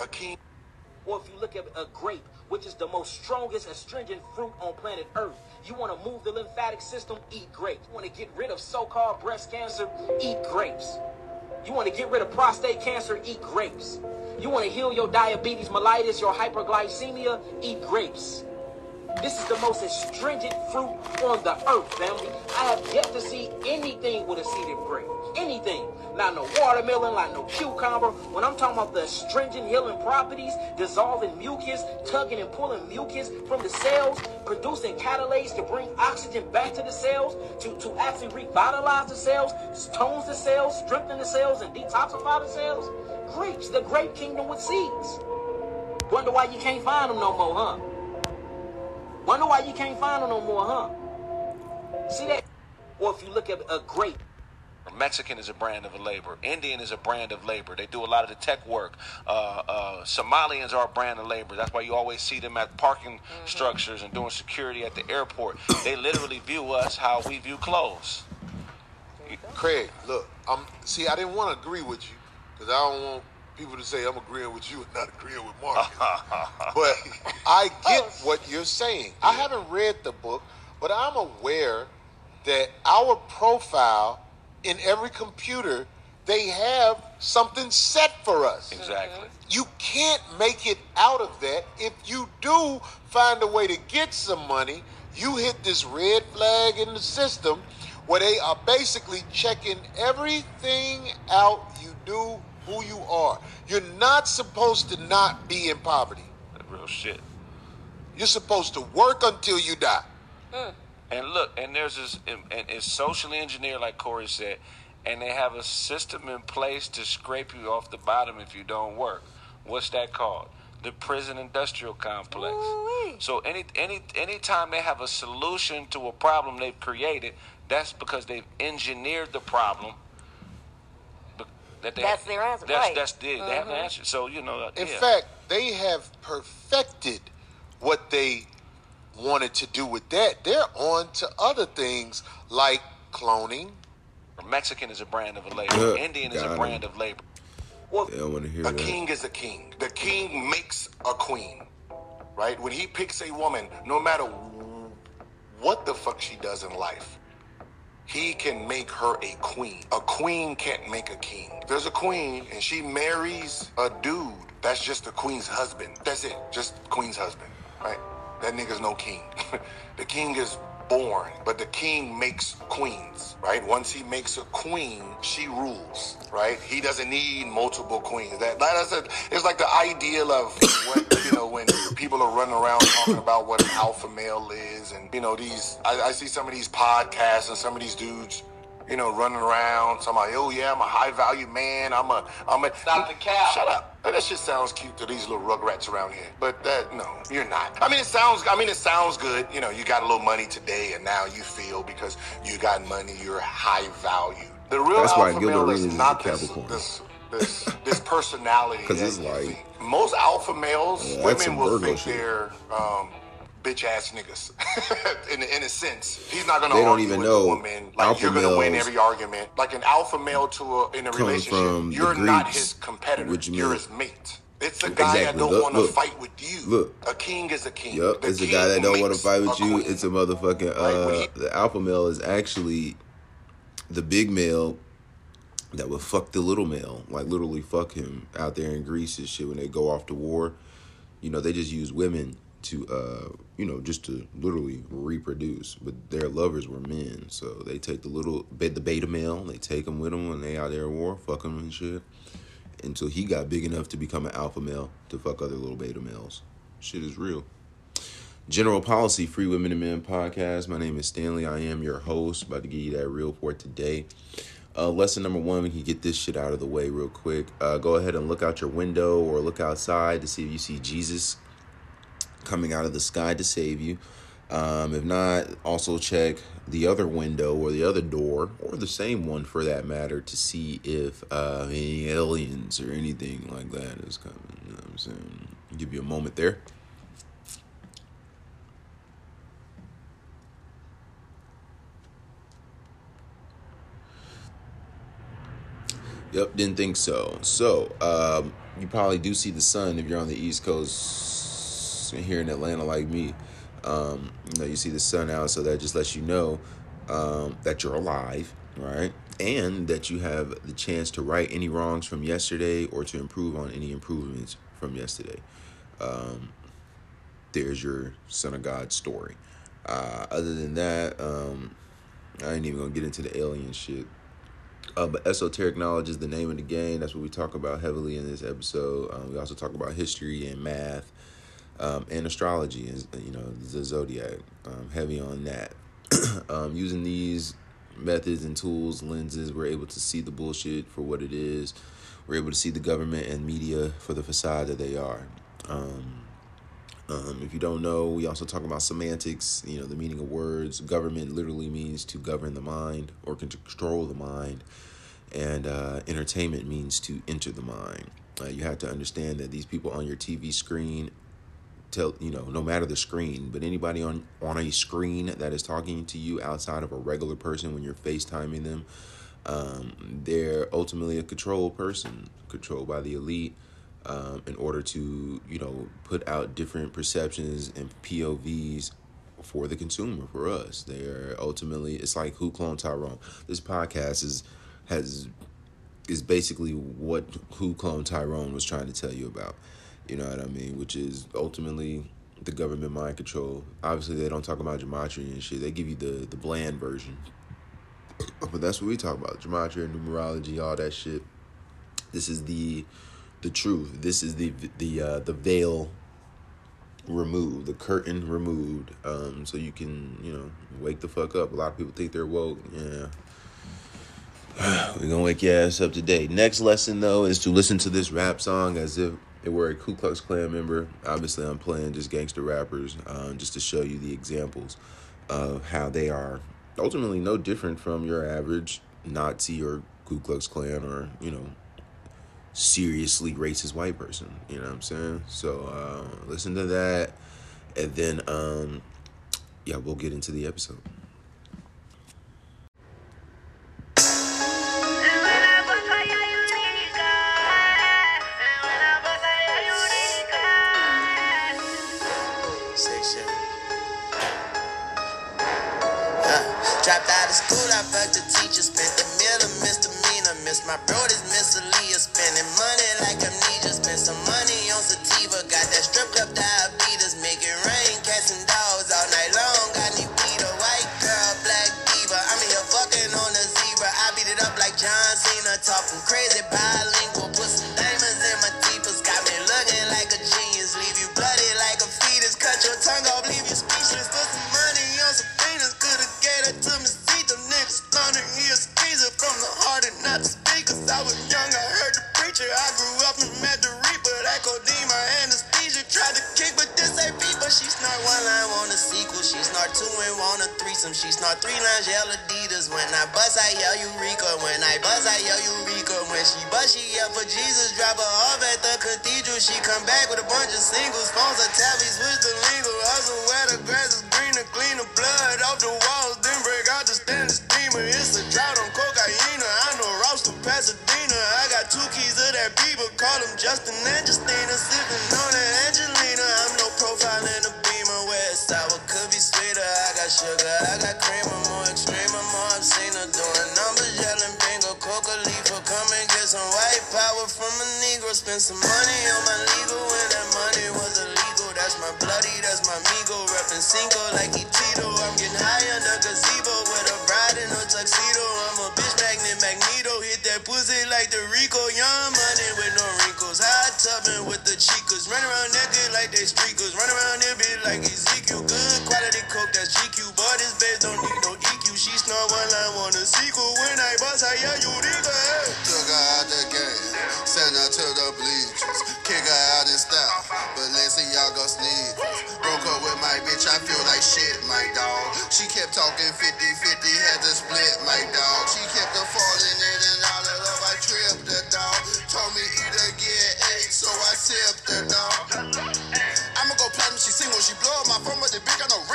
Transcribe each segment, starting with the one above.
A. Or if you look at a grape, which is the most strongest astringent fruit on planet Earth, you want to move the lymphatic system, eat grapes. You want to get rid of so-called breast cancer, eat grapes. You want to get rid of prostate cancer, eat grapes. You want to heal your diabetes mellitus, your hyperglycemia, eat grapes. This is the most astringent fruit on the earth, family. I have yet to see anything with a seeded grape. Anything. Not no watermelon, like no cucumber. When I'm talking about the astringent healing properties, dissolving mucus, tugging and pulling mucus from the cells, producing catalase to bring oxygen back to the cells, to, to actually revitalize the cells, tones the cells, strengthen the cells, and detoxify the cells. Grapes, the grape kingdom with seeds. Wonder why you can't find them no more, huh? Wonder why you can't find them no more, huh? See that? Or if you look at a grape. Mexican is a brand of labor. Indian is a brand of labor. They do a lot of the tech work. Uh, uh, Somalians are a brand of labor. That's why you always see them at parking mm-hmm. structures and doing security at the airport. They literally view us how we view clothes. Craig, look, I'm see. I didn't want to agree with you because I don't want people to say I'm agreeing with you and not agreeing with Mark. but I get oh, what you're saying. I haven't read the book, but I'm aware that our profile in every computer they have something set for us. Exactly. Mm-hmm. You can't make it out of that. If you do find a way to get some money, you hit this red flag in the system where they are basically checking everything out you do who you are. You're not supposed to not be in poverty. That real shit. You're supposed to work until you die. Mm. And look, and there's this, and it's socially engineered, like Corey said, and they have a system in place to scrape you off the bottom if you don't work. What's that called? The prison industrial complex. Ooh-wee. So any any anytime they have a solution to a problem they've created, that's because they've engineered the problem that they that's have, their answer. That's right. that's the, mm-hmm. they have the mm-hmm. answer. So you know. In yeah. fact, they have perfected what they wanted to do with that. They're on to other things like cloning. Mexican is a brand of a labor. Indian is a him. brand of labor. Well, yeah, I want to hear a that. king is a king. The king makes a queen, right? When he picks a woman, no matter what the fuck she does in life, he can make her a queen. A queen can't make a king. There's a queen and she marries a dude. That's just the queen's husband. That's it. Just queen's husband, right? That nigga's no king. the king is born, but the king makes queens, right? Once he makes a queen, she rules, right? He doesn't need multiple queens. That that's a, it's like the ideal of what you know when people are running around talking about what an alpha male is, and you know these. I, I see some of these podcasts and some of these dudes you know, running around, talking about, oh yeah, I'm a high value man. I'm a, I'm a. Stop the cap. Shut up. That shit sounds cute to these little rugrats around here, but that no, you're not. I mean, it sounds. I mean, it sounds good. You know, you got a little money today, and now you feel because you got money, you're high value. The real That's alpha male is not this, this, this, this personality. Because it's like most alpha males, yeah, women will think shit. they're. Um, bitch ass niggas. in, in a sense, he's not gonna. They don't even know. woman. Like you're gonna win every argument. Like an alpha male to a in a relationship, you're not his competitor. You're his mate. It's a guy exactly. that don't want to fight with you. Look, a king is a king. Yep, the it's king a guy that don't want to fight with you. Queen. It's a motherfucking. Uh, he, the alpha male is actually the big male that would fuck the little male, like literally fuck him out there in Greece and shit when they go off to war. You know, they just use women to uh you know just to literally reproduce. But their lovers were men so they take the little the beta male they take them with them when they out there at war fuck them and shit until he got big enough to become an alpha male to fuck other little beta males. Shit is real. General policy free women and men podcast. My name is stanley. I am your host. About to give you that real for today. Uh, lesson number one, we can get this shit out of the way real quick. Uh, go ahead and look out your window or look outside to see if you see Jesus coming out of the sky to save you. Um, if not, also check the other window or the other door, or the same one for that matter, to see if uh, any aliens or anything like that is coming. You know I'm saying? Give you a moment there. Yep, didn't think so. So, um, you probably do see the sun if you're on the East Coast here in Atlanta like me. Um, you know, you see the sun out, so that just lets you know um, that you're alive, right? And that you have the chance to right any wrongs from yesterday or to improve on any improvements from yesterday. Um, there's your Son of God story. Uh, other than that, um, I ain't even gonna get into the alien shit. Uh, but esoteric knowledge is the name of the game. That's what we talk about heavily in this episode. Um, we also talk about history and math um, and astrology, and you know the zodiac. Um, heavy on that. Um, using these methods and tools, lenses, we're able to see the bullshit for what it is. We're able to see the government and media for the facade that they are. Um, um, if you don't know, we also talk about semantics, you know, the meaning of words. Government literally means to govern the mind or control the mind, and uh, entertainment means to enter the mind. Uh, you have to understand that these people on your TV screen tell you know no matter the screen but anybody on on a screen that is talking to you outside of a regular person when you're facetiming them um, they're ultimately a controlled person controlled by the elite um, in order to you know put out different perceptions and povs for the consumer for us. They're ultimately it's like who cloned tyrone. This podcast is has is basically what who cloned tyrone was trying to tell you about you know what I mean? Which is ultimately the government mind control. Obviously, they don't talk about gematria and shit. They give you the the bland version. But that's what we talk about: gematria, numerology, all that shit. This is the the truth. This is the the uh, the veil removed, the curtain removed, um, so you can you know wake the fuck up. A lot of people think they're woke. Yeah. We're gonna wake your ass up today. Next lesson though is to listen to this rap song as if they were a Ku Klux Klan member. Obviously, I'm playing just gangster rappers um, just to show you the examples of how they are ultimately no different from your average Nazi or Ku Klux Klan or, you know, seriously racist white person. You know what I'm saying? So uh, listen to that. And then, um, yeah, we'll get into the episode. Spend some money on my legal when that money was illegal. That's my bloody, that's my migo. Reppin' single like Tito. I'm getting high under the gazebo with a bride in a tuxedo. I'm a bitch magnet, magneto. Hit that pussy like the Rico. Young money with no wrinkles. Hot tubbing with the chicas. Run around naked like they streakers. Run around there bitch like Ezekiel. Good quality coke, that's GQ. But this bitch don't need no EQ. She snort one line, want a sequel. When I bust, I yell, you nigga. Balenciaga sneakers. Broke up with my bitch, I feel like shit, my dog. She kept talking 50 50, had to split, my dog. She kept the falling in and out of love, I tripped the dog. Told me either get eight, so I sipped the dog. I'ma go platinum, she single, she blow up my phone,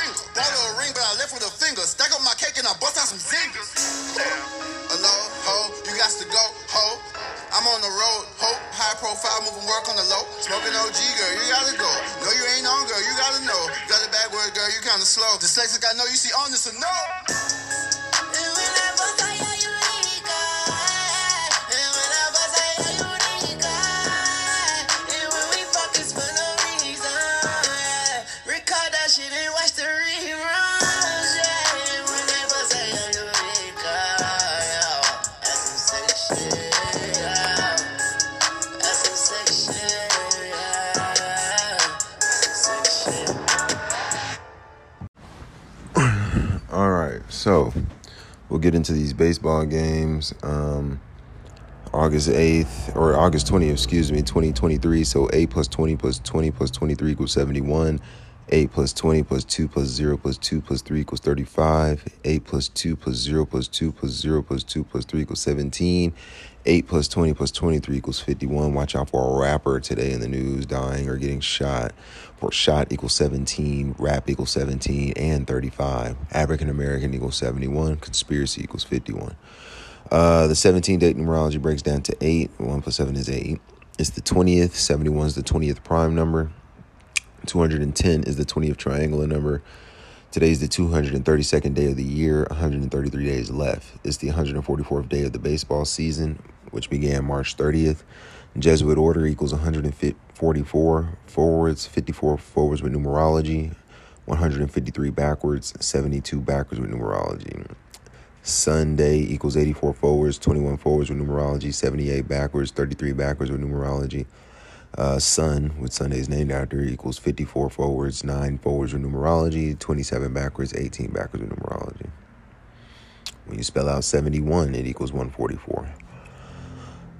ring. Bought her a ring, but I left with a finger. Stack up my cake and I bust out some zingers. Hello, ho, you got to go, ho. I'm on the road, ho, high profile, moving work on the low. Smoking OG, girl, you gotta go. No, you ain't on, girl, you gotta know. Got it backward, girl, you kinda slow. Dyslexic, I know you see on this or no. So we'll get into these baseball games. Um, August 8th, or August 20th, excuse me, 2023. So 8 plus 20 plus 20 plus 23 equals 71. 8 plus 20 plus 2 plus 0 plus 2 plus 3 equals 35. 8 plus 2 plus 0 plus 2 plus 0 plus 2 plus 3 equals 17. 8 plus 20 plus 23 equals 51. Watch out for a rapper today in the news dying or getting shot. For shot equals 17, rap equals 17, and 35. African American equals 71. Conspiracy equals 51. Uh, the 17 date numerology breaks down to 8. 1 plus 7 is 8. It's the 20th. 71 is the 20th prime number. 210 is the 20th triangular number. Today is the 232nd day of the year, 133 days left. It's the 144th day of the baseball season, which began March 30th. Jesuit order equals 144 forwards, 54 forwards with numerology, 153 backwards, 72 backwards with numerology. Sunday equals 84 forwards, 21 forwards with numerology, 78 backwards, 33 backwards with numerology. Uh, Sun, with Sunday's named after, equals 54 forwards, 9 forwards with numerology, 27 backwards, 18 backwards with numerology. When you spell out 71, it equals 144.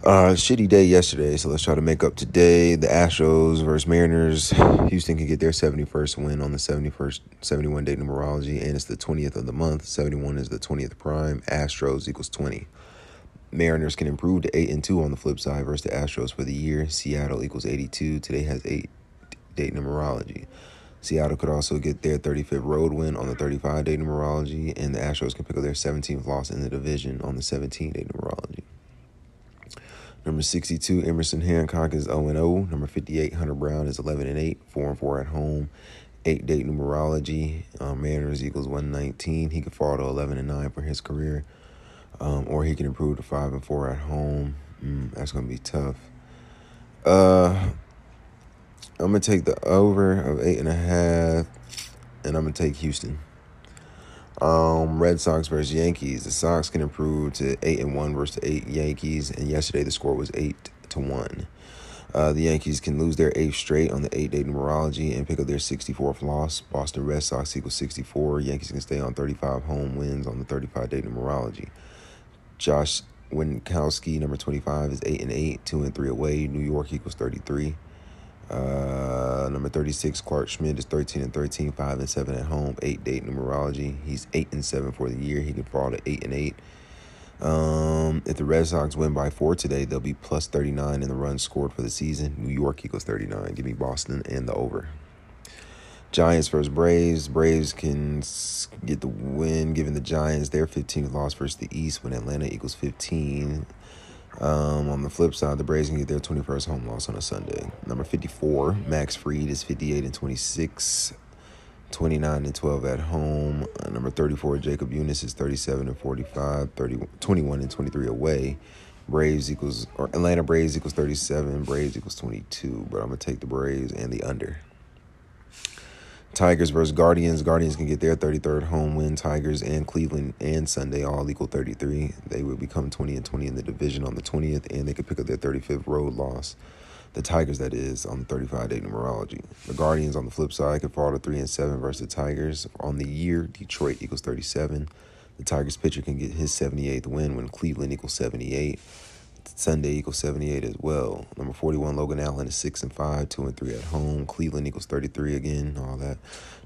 Uh, shitty day yesterday, so let's try to make up today. The Astros versus Mariners. Houston can get their 71st win on the 71st 71 day numerology, and it's the 20th of the month. 71 is the 20th prime. Astros equals 20. Mariners can improve to 8 and 2 on the flip side versus the Astros for the year. Seattle equals 82. Today has 8 date numerology. Seattle could also get their 35th road win on the 35 day numerology, and the Astros can pick up their 17th loss in the division on the 17 day numerology. Number 62, Emerson Hancock is 0 0. Number 58, Hunter Brown is 11 and 8, 4 and 4 at home. Eight date numerology. Um, Mariners equals 119. He could fall to 11 and 9 for his career um, or he can improve to five and four at home. Mm, that's gonna be tough. Uh, I'm gonna take the over of eight and a half, and I'm gonna take Houston. Um, Red Sox versus Yankees. The Sox can improve to eight and one versus eight Yankees, and yesterday the score was eight to one. Uh, the Yankees can lose their eighth straight on the eight day numerology and pick up their 64th loss. Boston Red Sox equals 64. Yankees can stay on 35 home wins on the 35 day numerology. Josh Winckowski, number 25, is 8 and 8, 2 and 3 away. New York equals 33. Uh, number 36, Clarke Schmidt is 13 and 13, 5 and 7 at home, 8 date numerology. He's 8 and 7 for the year. He can fall to 8 and 8. Um, if the Red Sox win by four today, they'll be plus 39 in the runs scored for the season. New York equals 39. Give me Boston and the over. Giants versus Braves. Braves can get the win, giving the Giants their 15th loss versus the East when Atlanta equals 15. Um, on the flip side, the Braves can get their 21st home loss on a Sunday. Number 54, Max Fried is 58 and 26, 29 and 12 at home. Uh, number 34, Jakob Junis is 37 and 45, 30, 21 and 23 away. Braves equals, or Atlanta Braves equals 37, Braves equals 22, but I'm to take the Braves and the under. Tigers versus Guardians. Guardians can get their 33rd home win. Tigers and Cleveland and Sunday all equal 33. They would become 20 and 20 in the division on the 20th, and they could pick up their 35th road loss. The Tigers, that is, on the 35 day numerology. The Guardians, on the flip side, could fall to 3 and 7 versus the Tigers. On the year, Detroit equals 37. The Tigers pitcher can get his 78th win when Cleveland equals 78. Sunday equals 78 as well. Number 41, Logan Allen is 6 and 5, 2 and 3 at home. Cleveland equals 33 again, all that.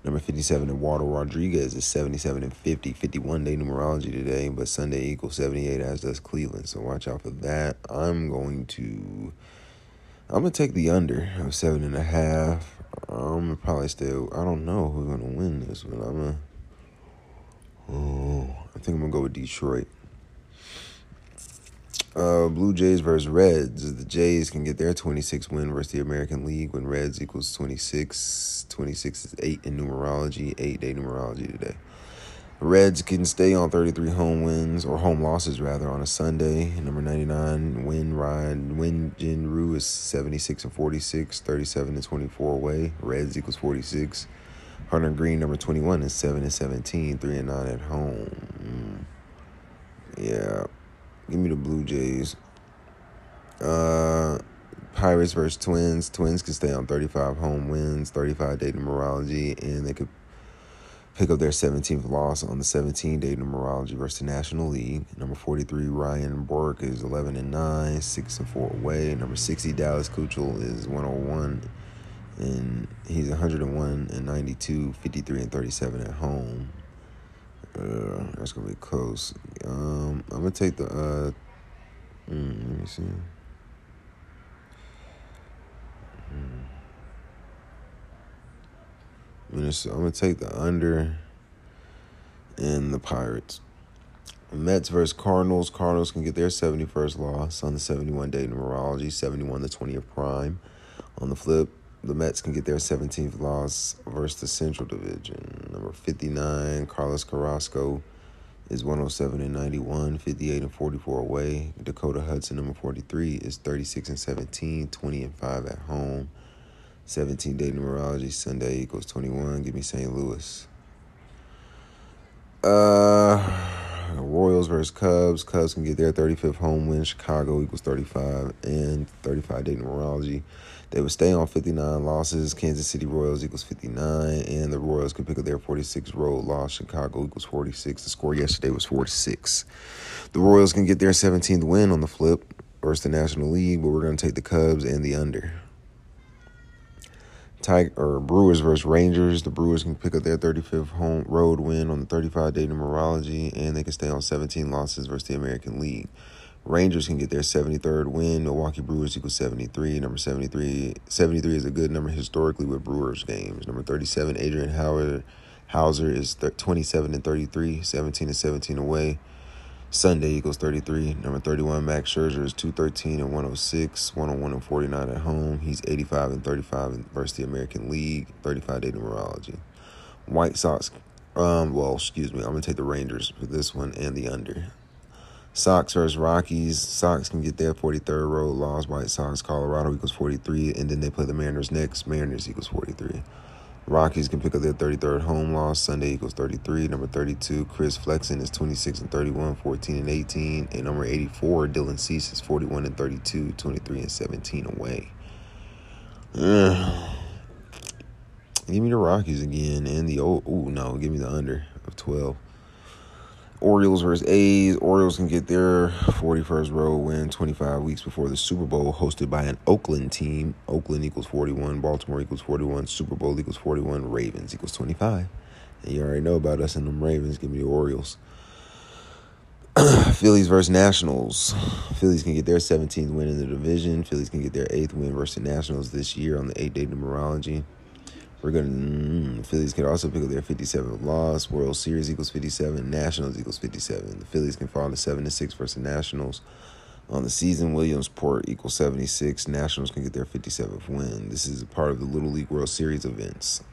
Number 57, Eduardo Rodriguez is 77 and 50, 51 day numerology today, but Sunday equals 78, as does Cleveland. So watch out for that. I'm going to. I'm gonna take the under of seven and a half. I'm gonna probably still. I don't know who's gonna win this, but I'm gonna. Oh, I think I'm gonna go with Detroit. Uh, Blue Jays versus Reds. The Jays can get their 26 win versus the American League when Reds equals 26. 26 is 8 in numerology, 8 day numerology today. Reds can stay on 33 home wins, or home losses rather, on a Sunday. Number 99, Win Ryan Win Jin Ryu is 76 and 46, 37 and 24 away. Reds equals 46. Hunter Greene, number 21, is 7 and 17, 3 and 9 at home. Yeah. Give me the Blue Jays. Uh, Pirates versus Twins. Twins can stay on 35 home wins, 35 day numerology, and they could pick up their 17th loss on the 17 day numerology versus the National League. Number 43, Ryan Boruck is 11 and 9, 6 and 4 away. Number 60, Dallas Keuchel is 101 and he's 101 and 92, 53 and 37 at home. Uh, that's gonna be close. Um, I'm gonna take the. Uh, mm, let me see. I'm gonna take the under and the Pirates. Mets versus Cardinals. Cardinals can get their 71st loss on the 71 day numerology, 71 the 20th prime. On the flip, the Mets can get their 17th loss versus the Central Division. Number 59, Carlos Carrasco is 107 and 91, 58 and 44 away. Dakota Hudson, number 43, is 36 and 17, 20 and 5 at home. 17 day numerology, Sunday equals 21. Give me St. Louis. Uh, Royals versus Cubs. Cubs can get their 35th home win. Chicago equals 35 and 35 day numerology. They would stay on 59 losses. Kansas City Royals equals 59, and the Royals could pick up their 46 road loss. Chicago equals 46. The score yesterday was 46. The Royals can get their 17th win on the flip versus the National League, but we're going to take the Cubs and the under. Tiger or Brewers versus Rangers. The Brewers can pick up their 35th home road win on the 35 day numerology, and they can stay on 17 losses versus the American League. Rangers can get their 73rd win. Milwaukee Brewers equals 73. Number 73. 73 is a good number historically with Brewers games. Number 37, Adrian Howard. Houser is 27 and 33, 17 and 17 away. Sunday equals 33. Number 31, Max Scherzer is 213 and 106, 101 and 49 at home. He's 85 and 35 versus the American League, 35 day numerology. White Sox, um, well, excuse me, I'm going to take the Rangers for this one and the under. Sox versus Rockies. Sox can get their 43rd road loss. White Sox, Colorado equals 43. And then they play the Mariners next. Mariners equals 43. Rockies can pick up their 33rd home loss. Sunday equals 33. Number 32, Chris Flexen is 26 and 31, 14 and 18. And number 84, Dylan Cease is 41 and 32, 23 and 17 away. Give me the Rockies again. And the, oh, ooh, no, give me the under of 12. Orioles versus A's. Orioles can get their 41st road win 25 weeks before the Super Bowl, hosted by an Oakland team. Oakland equals 41, Baltimore equals 41, Super Bowl equals 41, Ravens equals 25. And you already know about us and them Ravens. Give me the Orioles. Phillies versus Nationals. Phillies can get their 17th win in the division. Phillies can get their 8th win versus the Nationals this year on the 8 day numerology. We're gonna mm, Phillies can also pick up their 57th loss. World Series equals 57. Nationals equals 57. The Phillies can fall to seven to six versus Nationals. On the season, Williamsport equals 76. Nationals can get their 57th win. This is part of the Little League World Series events.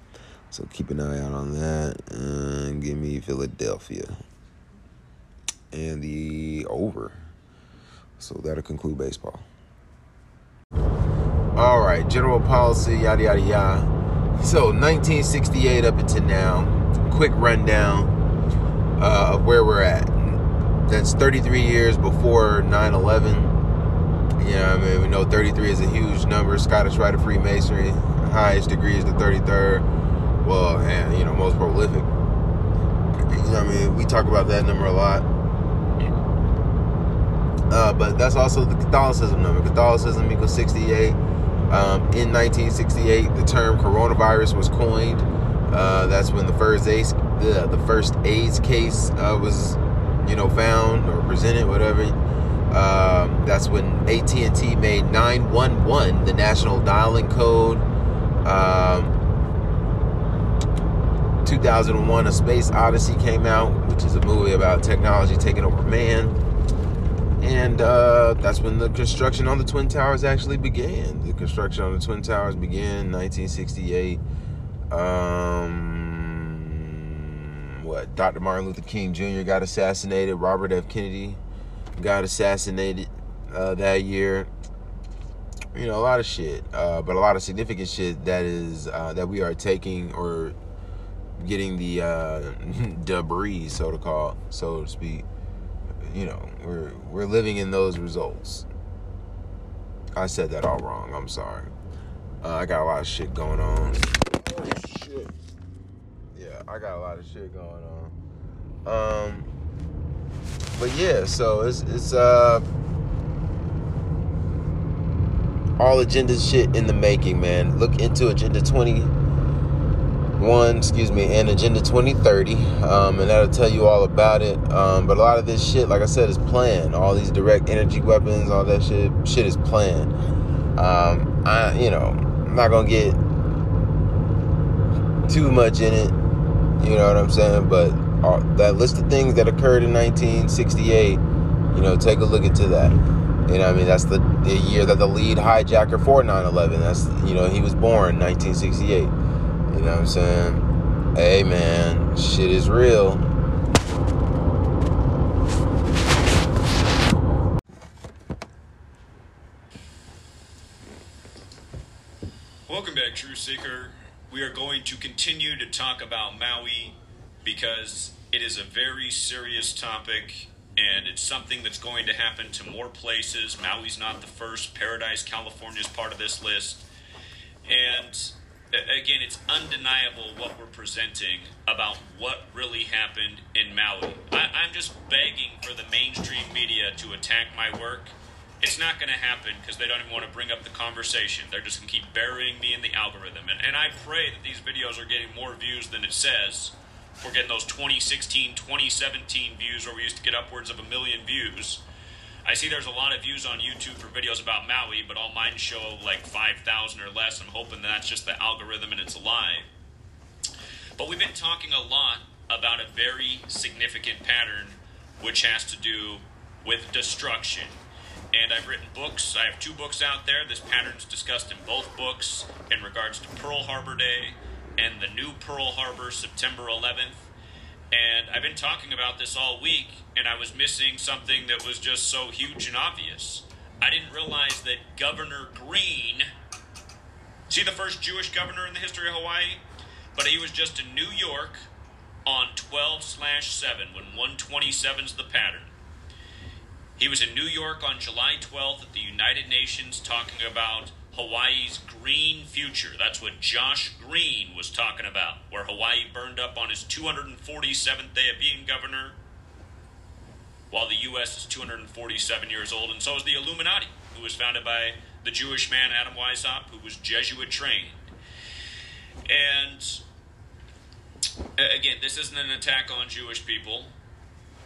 So keep an eye out on that. And give me Philadelphia. And the over. So that'll conclude baseball. All right, general policy, yada, yada, yada. So 1968 up until now, quick rundown uh, of where we're at. That's 33 years before 9/11. You know, I mean, we know 33 is a huge number. Scottish Rite of Freemasonry, highest degree is the 33rd. Well, and you know, most prolific. You know, I mean, we talk about that number a lot. Uh, but that's also the Catholicism number. Catholicism equals 68. Um, in 1968, the term coronavirus was coined. Uh, that's when the first AIDS, the, the first AIDS case uh, was, you know, found or presented, whatever. Um, that's when AT&T made 911 the national dialing code. Um, 2001: A Space Odyssey came out, which is a movie about technology taking over man. And uh, that's when the construction on the Twin Towers actually began. The construction on the Twin Towers began in 1968. Um, what? Dr. Martin Luther King Jr. got assassinated. Robert F. Kennedy got assassinated uh, that year. You know, a lot of shit, uh, but a lot of significant shit that is uh, that we are taking or getting the uh, debris, so to call, so to speak. You know, we're we're living in those results. I said that all wrong. I'm sorry. Uh, I got a lot of shit going on. Shit. Yeah, I got a lot of shit going on. Um, but yeah, so it's it's uh all agenda shit in the making, man. Look into Agenda 21, excuse me, and Agenda 2030, um, and that'll tell you all about it. Um, but a lot of this shit, like I said, is planned. All these direct energy weapons, all that shit, shit is planned. Um, I, you know, I'm not gonna get too much in it. You know what I'm saying? But uh, that list of things that occurred in 1968, you know, take a look into that. You know, I mean, that's the, the year that the lead hijacker for 9/11. That's you know, he was born 1968. You know what I'm saying? Hey, man, shit is real. Welcome back, True Seeker. We are going to continue to talk about Maui because it is a very serious topic and it's something that's going to happen to more places. Maui's not the first. Paradise, California is part of this list. And again, it's undeniable what we're presenting about what really happened in Maui. I, am just begging for the mainstream media to attack my work. It's not going to happen because they don't even want to bring up the conversation. They're just going to keep burying me in the algorithm. And, and I pray that these videos are getting more views than it says we're getting those 2016, 2017 views where we used to get upwards of a million views. I see there's a lot of views on YouTube for videos about Maui, but all mine show like 5,000 or less. I'm hoping that that's just the algorithm and it's a lie. But we've been talking a lot about a very significant pattern which has to do with destruction. And I've written books. I have two books out there. This pattern's discussed in both books in regards to Pearl Harbor Day and the new Pearl Harbor September 11th. And I've been talking about this all week, and I was missing something that was just so huge and obvious. I didn't realize that Governor Green, see the first Jewish governor in the history of Hawaii? But he was just in New York on 12 slash 7 when 127 is the pattern. He was in New York on July 12th at the United Nations talking about Hawaii's green future. That's what Josh Green was talking about, where Hawaii burned up on his 247th day of being governor, while the U.S. is 247 years old, and so is the Illuminati, who was founded by the Jewish man Adam Weishaupt, who was Jesuit trained. And again, this isn't an attack on Jewish people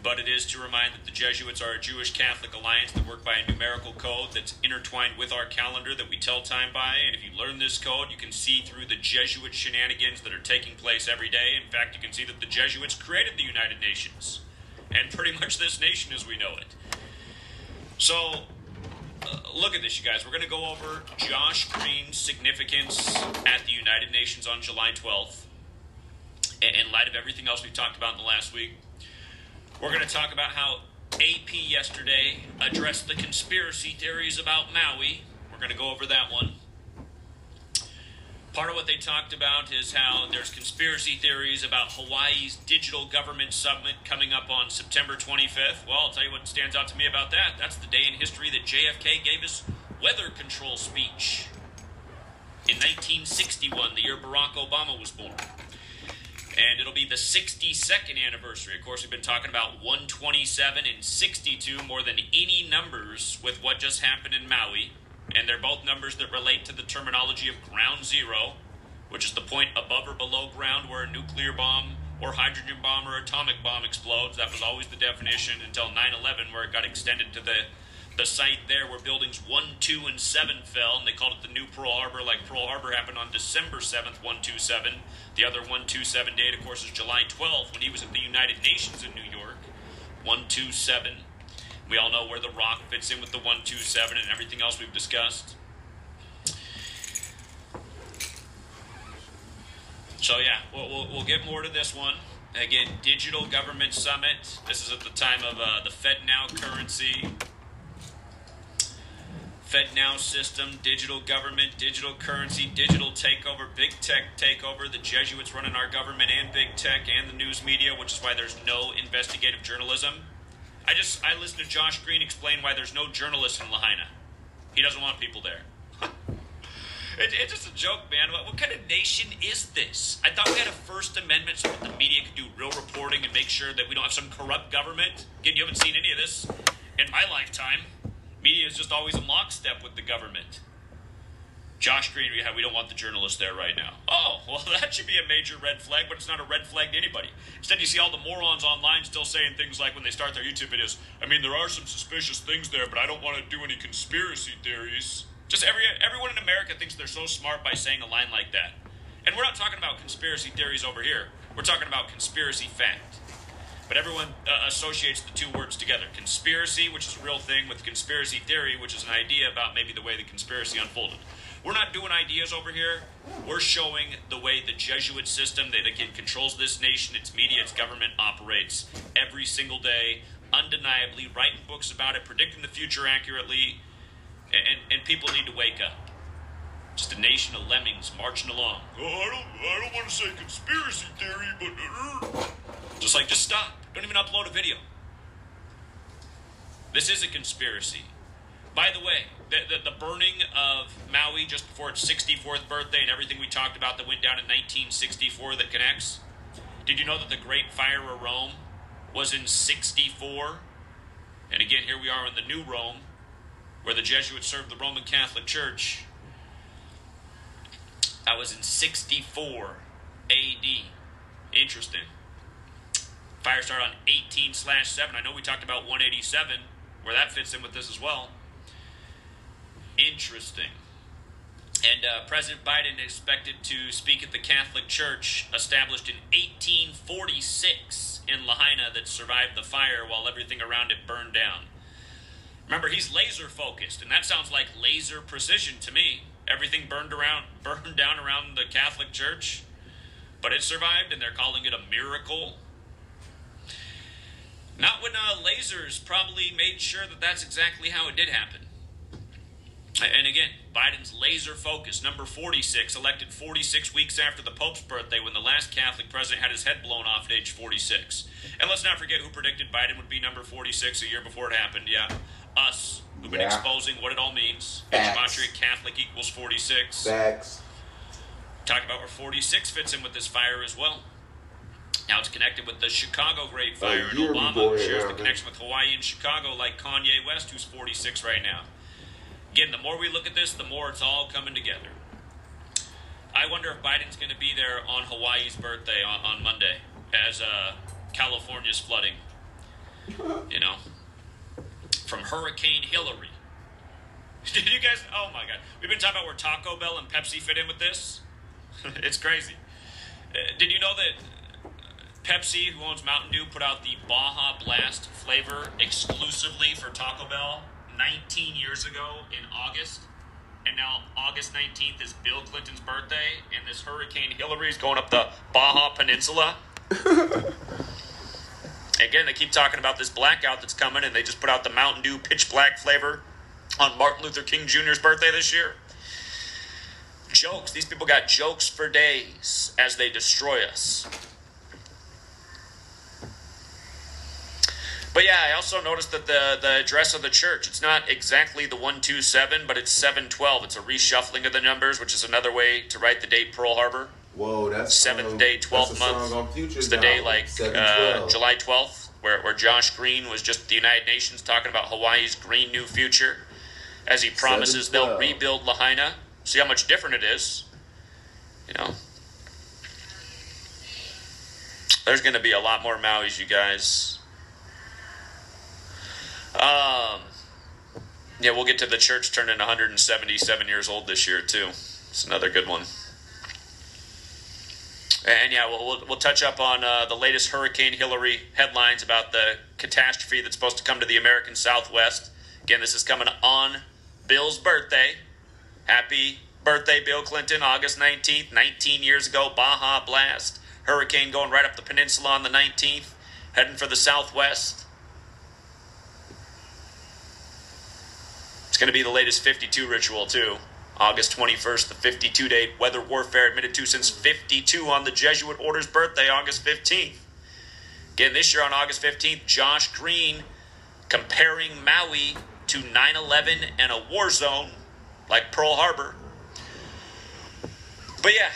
but it is to remind that the Jesuits are a Jewish Catholic alliance that work by a numerical code that's intertwined with our calendar that we tell time by. And if you learn this code, you can see through the Jesuit shenanigans that are taking place every day. In fact, you can see that the Jesuits created the United Nations and pretty much this nation as we know it. So, uh, look at this, you guys. We're going to go over Josh Green's significance at the United Nations on July 12th in light of everything else we've talked about in the last week. We're going to talk about how AP yesterday addressed the conspiracy theories about Maui. We're going to go over that one. Part of what they talked about is how there's conspiracy theories about Hawaii's digital government summit coming up on September 25th. Well, I'll tell you what stands out to me about that. That's the day in history that JFK gave his weather control speech in 1961, the year Barack Obama was born and it'll be the 62nd anniversary. Of course, we've been talking about 127 and 62 more than any numbers with what just happened in Maui, and they're both numbers that relate to the terminology of ground zero, which is the point above or below ground where a nuclear bomb or hydrogen bomb or atomic bomb explodes. That was always the definition until 9 11, where it got extended to the the site there where buildings 1, 2, and 7 fell, and they called it the New Pearl Harbor, like Pearl Harbor happened on December 7th, 127. The other 127 date, of course, is July 12th when he was at the United Nations in New York, 127. We all know where The Rock fits in with the 127 and everything else we've discussed. So, yeah, we'll, we'll, we'll get more to this one. Again, Digital Government Summit. This is at the time of uh, the FedNow currency. FedNow system, digital government, digital currency, digital takeover, big tech takeover, the Jesuits running our government and big tech and the news media, which is why there's no investigative journalism. I just I listened to Josh Green explain why there's no journalists in Lahaina. He doesn't want people there. it, it's just a joke, man. What, what, kind of nation is this? I thought we had a First Amendment so that the media could do real reporting and make sure that we don't have some corrupt government. Again, you haven't seen any of this in my lifetime. Media is just always in lockstep with the government. Josh Green, yeah, we don't want the journalists there right now. Oh, well, that should be a major red flag, but it's not a red flag to anybody. Instead, you see all the morons online still saying things like when they start their YouTube videos, I mean, there are some suspicious things there, but I don't want to do any conspiracy theories. Just every everyone in America thinks they're so smart by saying a line like that. And we're not talking about conspiracy theories over here. We're talking about conspiracy fact. But everyone uh, associates the two words together conspiracy, which is a real thing, with conspiracy theory, which is an idea about maybe the way the conspiracy unfolded. We're not doing ideas over here. We're showing the way the Jesuit system that again controls this nation, its media, its government operates every single day, undeniably, writing books about it, predicting the future accurately, and, and people need to wake up. Just a nation of lemmings marching along. Oh, I don't, I don't want to say conspiracy theory, but uh, just like just stop. Don't even upload a video. This is a conspiracy. By the way, the, the, the, burning of Maui just before its 64th birthday and everything we talked about that went down in 1964 that connects. Did you know that the Great Fire of Rome was in 64? And again, here we are in the New Rome, where the Jesuits served the Roman Catholic Church. That was in 64 AD. Interesting. Fire started on 18 slash 7. I know we talked about 187, where that fits in with this as well. Interesting. And uh, President Biden expected to speak at the Catholic Church established in 1846 in Lahaina that survived the fire while everything around it burned down. Remember, he's laser focused, and that sounds like laser precision to me. Everything burned around, burned down around the Catholic Church, but it survived, and they're calling it a miracle. Not when uh, lasers probably made sure that that's exactly how it did happen. And again, Biden's laser focus, number 46, elected 46 weeks after the Pope's birthday when the last Catholic president had his head blown off at age 46. And let's not forget who predicted Biden would be number 46 a year before it happened. Yeah, us, who've been yeah. exposing what it all means. Gematria Catholic equals 46. Facts. Talk about where 46 fits in with this fire as well. Now it's connected with the Chicago Great Fire, and Obama shares the connection with Hawaii and Chicago, like Kanye West, who's 46 right now. Again, the more we look at this, the more it's all coming together. I wonder if Biden's going to be there on Hawaii's birthday on, on Monday as uh, California's flooding. You know, from Hurricane Hilary. Did you guys? Oh my God, we've been talking about where Taco Bell and Pepsi fit in with this. it's crazy. Uh, did you know that Pepsi, who owns Mountain Dew, put out the Baja Blast flavor exclusively for Taco Bell 19 years ago in August, and now August 19th is Bill Clinton's birthday, and this Hurricane Hilary is going up the Baja Peninsula. Again, they keep talking about this blackout that's coming, and they just put out the Mountain Dew pitch black flavor on Martin Luther King Jr.'s birthday this year. Jokes. These people got jokes for days as they destroy us. But yeah, I also noticed that the the address of the church it's not exactly the one two seven, but it's seven twelve. It's a reshuffling of the numbers, which is another way to write the date Pearl Harbor. Whoa, that's seventh um, day, twelfth month. It's the day like uh, July twelfth, where where Josh Green was just the United Nations talking about Hawaii's green new future, as he promises they'll rebuild Lahaina. See how much different it is. You know, there's going to be a lot more Maui's, you guys. Um, yeah, we'll get to the church turning 177 years old this year too. It's another good one. And yeah, we'll, we'll, we'll touch up on uh, the latest Hurricane Hilary headlines about the catastrophe that's supposed to come to the American Southwest. Again, this is coming on Bill's birthday. Happy birthday, Bill Clinton, August 19th, 19 years ago, Baja Blast. Hurricane going right up the peninsula on the 19th, heading for the southwest. It's going to be the latest 52 ritual, too. August 21st, the 52 day weather warfare admitted to since 52 on the Jesuit order's birthday, August 15th. Again, this year on August 15th, Josh Green comparing Maui to 9 11 and a war zone like Pearl Harbor. But yeah,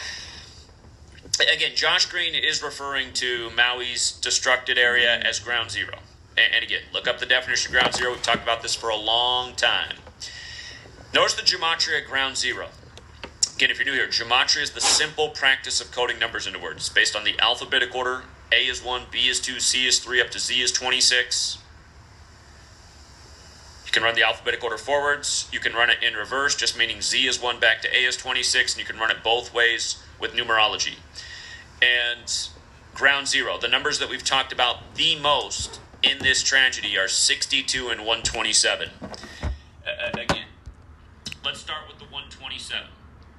again, Josh Green is referring to Maui's destructed area as ground zero. And again, look up the definition of ground zero. We've talked about this for a long time. Notice the gematria at ground zero. Again, if you're new here, gematria is the simple practice of coding numbers into words based on the alphabetic order. A is 1, B is 2, C is 3, up to Z is 26. You can run the alphabetic order forwards. You can run it in reverse, just meaning Z is 1 back to A is 26, and you can run it both ways with numerology. And ground zero, the numbers that we've talked about the most in this tragedy are 62 and 127. Let's start with the 127.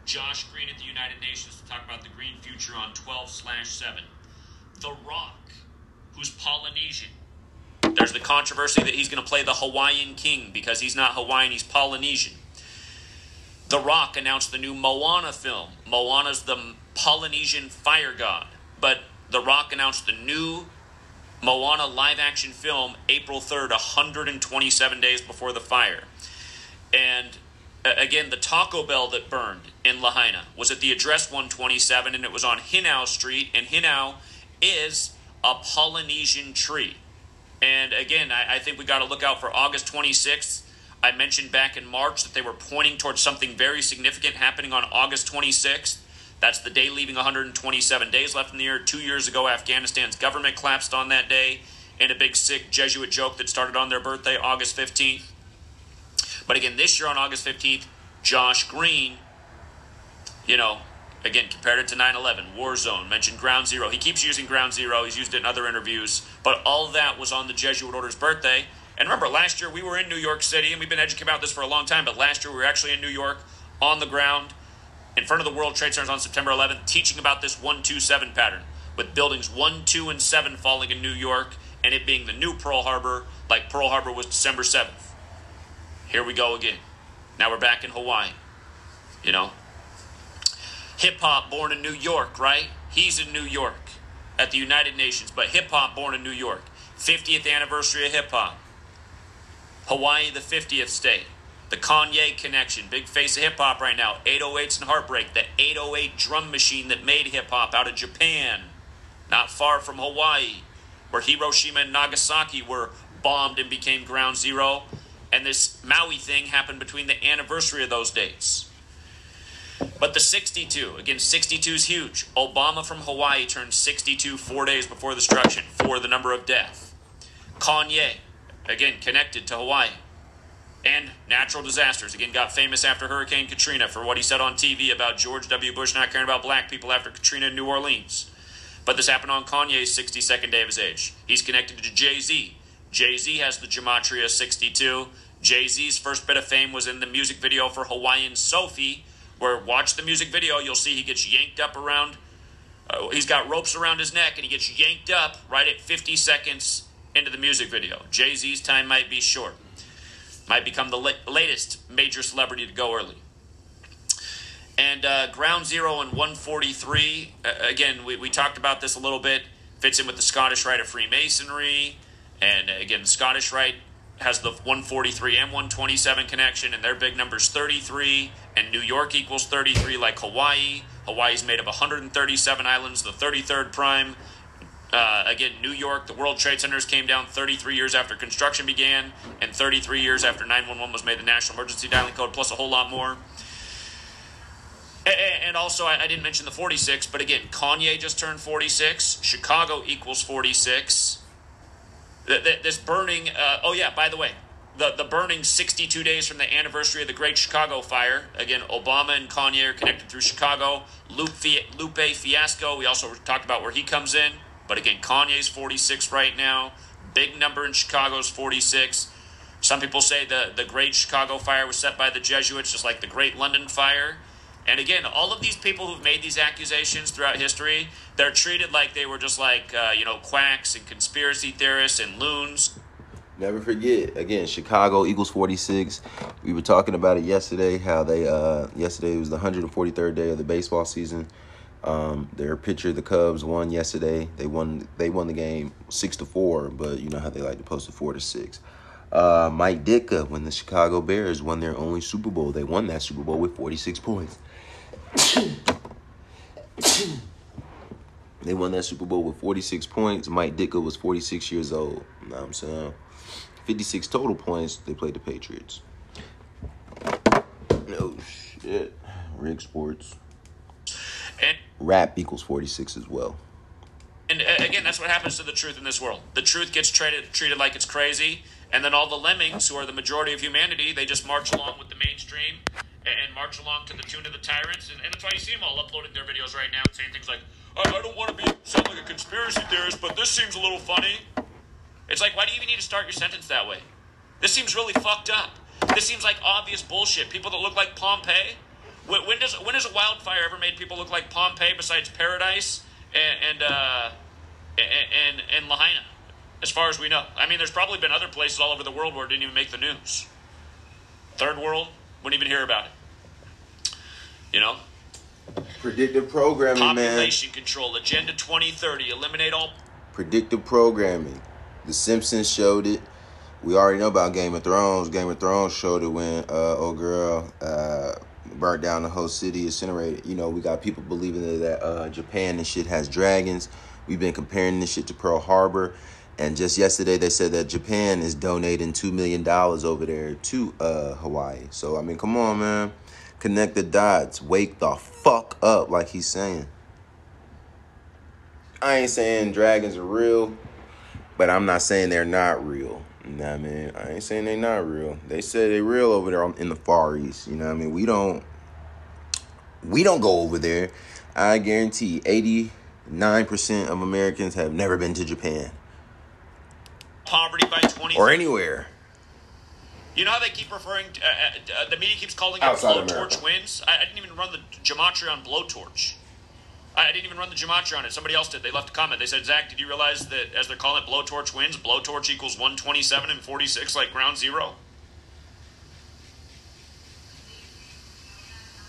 Josh Green at the United Nations to talk about the green future on 12 slash 7. The Rock, who's Polynesian, there's the controversy that he's going to play the Hawaiian king because he's not Hawaiian, he's Polynesian. The Rock announced the new Moana film. Moana's the Polynesian fire god. But The Rock announced the new Moana live action film April 3rd, 127 days before the fire. And again, the Taco Bell that burned in Lahaina was at the address 127 and it was on Hinau Street. And Hinau is a Polynesian tree. And again, I, I think we got to look out for August 26th. I mentioned back in March that they were pointing towards something very significant happening on August 26th. That's the day leaving 127 days left in the year. Two years ago, Afghanistan's government collapsed on that day in a big sick Jesuit joke that started on their birthday, August 15th. But again, this year on August 15th, Josh Green, you know, Again, compared it to 9 11, War Zone, mentioned Ground Zero. He keeps using Ground Zero, he's used it in other interviews, but all that was on the Jesuit Order's birthday. And remember, last year we were in New York City, and we've been educating about this for a long time, but last year we were actually in New York on the ground in front of the World Trade Centers on September 11th, teaching about this 1 2 7 pattern, with buildings 1, 2, and 7 falling in New York, and it being the new Pearl Harbor, like Pearl Harbor was December 7th. Here we go again. Now we're back in Hawaii. You know, hip hop born in New York, right? He's in New York at the United Nations, but hip hop born in New York. 50th anniversary of hip hop. Hawaii, the 50th state. The Kanye connection, big face of hip hop right now. 808s and Heartbreak, the 808 drum machine that made hip hop out of Japan, not far from Hawaii, where Hiroshima and Nagasaki were bombed and became ground zero. And this Maui thing happened between the anniversary of those dates. But the 62, again, 62 is huge. Obama from Hawaii turned 62 four days before the destruction for the number of death. Kanye, again, connected to Hawaii. And natural disasters, again, got famous after Hurricane Katrina for what he said on TV about George W. Bush not caring about black people after Katrina in New Orleans. But this happened on Kanye's 62nd day of his age. He's connected to Jay Z. Jay Z has the Gematria 62. Jay Z's first bit of fame was in the music video for Hawaiian Sophie, where watch the music video, you'll see he gets yanked up around. Uh, he's got ropes around his neck, and he gets yanked up right at 50 seconds into the music video. Jay Z's time might be short. Might become the la- latest major celebrity to go early. And uh, Ground Zero and 143, uh, again, we, we talked about this a little bit, fits in with the Scottish Rite of Freemasonry. And uh, again, the Scottish Rite has the 143 and 127 connection, and their big numbers 33, and New York equals 33, like Hawaii. Hawaii is made of 137 islands, the 33rd prime. Uh, again, New York, the World Trade Centers came down 33 years after construction began, and 33 years after 911 was made the national emergency dialing code, plus a whole lot more. And also, I didn't mention the 46, but again, Kanye just turned 46. Chicago equals 46 this burning. Uh, oh yeah, by the way, the the burning 62 days from the anniversary of the Great Chicago Fire. Again, Obama and Kanye are connected through Chicago. Lupe, Lupe Fiasco. We also talked about where he comes in. But again, Kanye's 46 right now. Big number in Chicago is 46. Some people say the, the Great Chicago Fire was set by the Jesuits, just like the Great London Fire. And again, all of these people who've made these accusations throughout history, they're treated like they were just like, uh, you know, quacks and conspiracy theorists and loons. Never forget, again, Chicago Eagles 46. We were talking about it yesterday, how they, uh, yesterday was the 143rd day of the baseball season. Um, their pitcher, the Cubs, won yesterday. They won. They won the game six to four, but you know how they like to post it four to six. Uh, Mike Ditka, when the Chicago Bears won their only Super Bowl, they won that Super Bowl with 46 points. They won that Super Bowl with 46 points. Mike Ditka was 46 years old. You know what I'm saying? 56 total points. They played the Patriots. No shit. Rig Sports. And Rap equals 46 as well. And uh, again, that's what happens to the truth in this world. The truth gets treated treated like it's crazy, and then all the lemmings, who are the majority of humanity, they just march along with the mainstream and march along to the tune of the tyrants. And, and that's why you see them all uploading their videos right now, saying things like, "I, I don't want to be sound like a conspiracy theorist, but this seems a little funny." It's like, why do you even need to start your sentence that way? This seems really fucked up. This seems like obvious bullshit. People that look like Pompeii. When, when does when has a wildfire ever made people look like Pompeii besides Paradise and and uh, and, and, and Lahaina? As far as we know, I mean, there's probably been other places all over the world where it didn't even make the news. Third world wouldn't even hear about it. You know, Predictive programming, population man. control, Agenda 2030, eliminate all Predictive programming. The Simpsons showed it. We already know about Game of Thrones. Game of Thrones showed it when uh, old girl uh, burnt down the whole city, incinerated. You know, we got people believing that uh, Japan and shit has dragons. We've been comparing this shit to Pearl Harbor. And just yesterday, they said that Japan is donating $2 million over there to uh, Hawaii. So, I mean, come on, man. Connect the dots. Wake the fuck up, like he's saying. I ain't saying dragons are real, but I'm not saying they're not real. You know what I mean? I ain't saying they're not real. They say they're real over there in the Far East. You know what I mean? We don't we don't go over there. I guarantee 89% of Americans have never been to Japan poverty by 20 or anywhere. You know how they keep referring to, uh, uh, the media keeps calling it Outside blowtorch wins? I, I, didn't even run the gematria on blowtorch. I, I didn't even run the gematria on it. Somebody else did. They left a comment. They said, Zach, did you realize that as they're calling it blowtorch wins, blowtorch equals 127 and 46 like ground zero?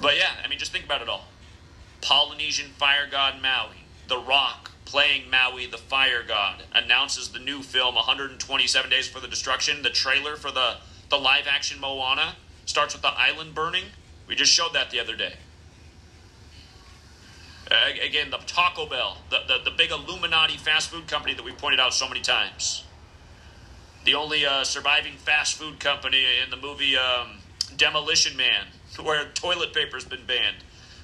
But yeah, I mean, just think about it all. Polynesian fire god Maui, The Rock playing Maui, the fire god, announces the new film 127 Days for the Destruction. The trailer for the, the live action Moana starts with the island burning. We just showed that the other day. Uh, again, the Taco Bell, the, the, the, big Illuminati fast food company that we pointed out so many times. The only uh, surviving fast food company in the movie um, Demolition Man, where toilet paper's been banned.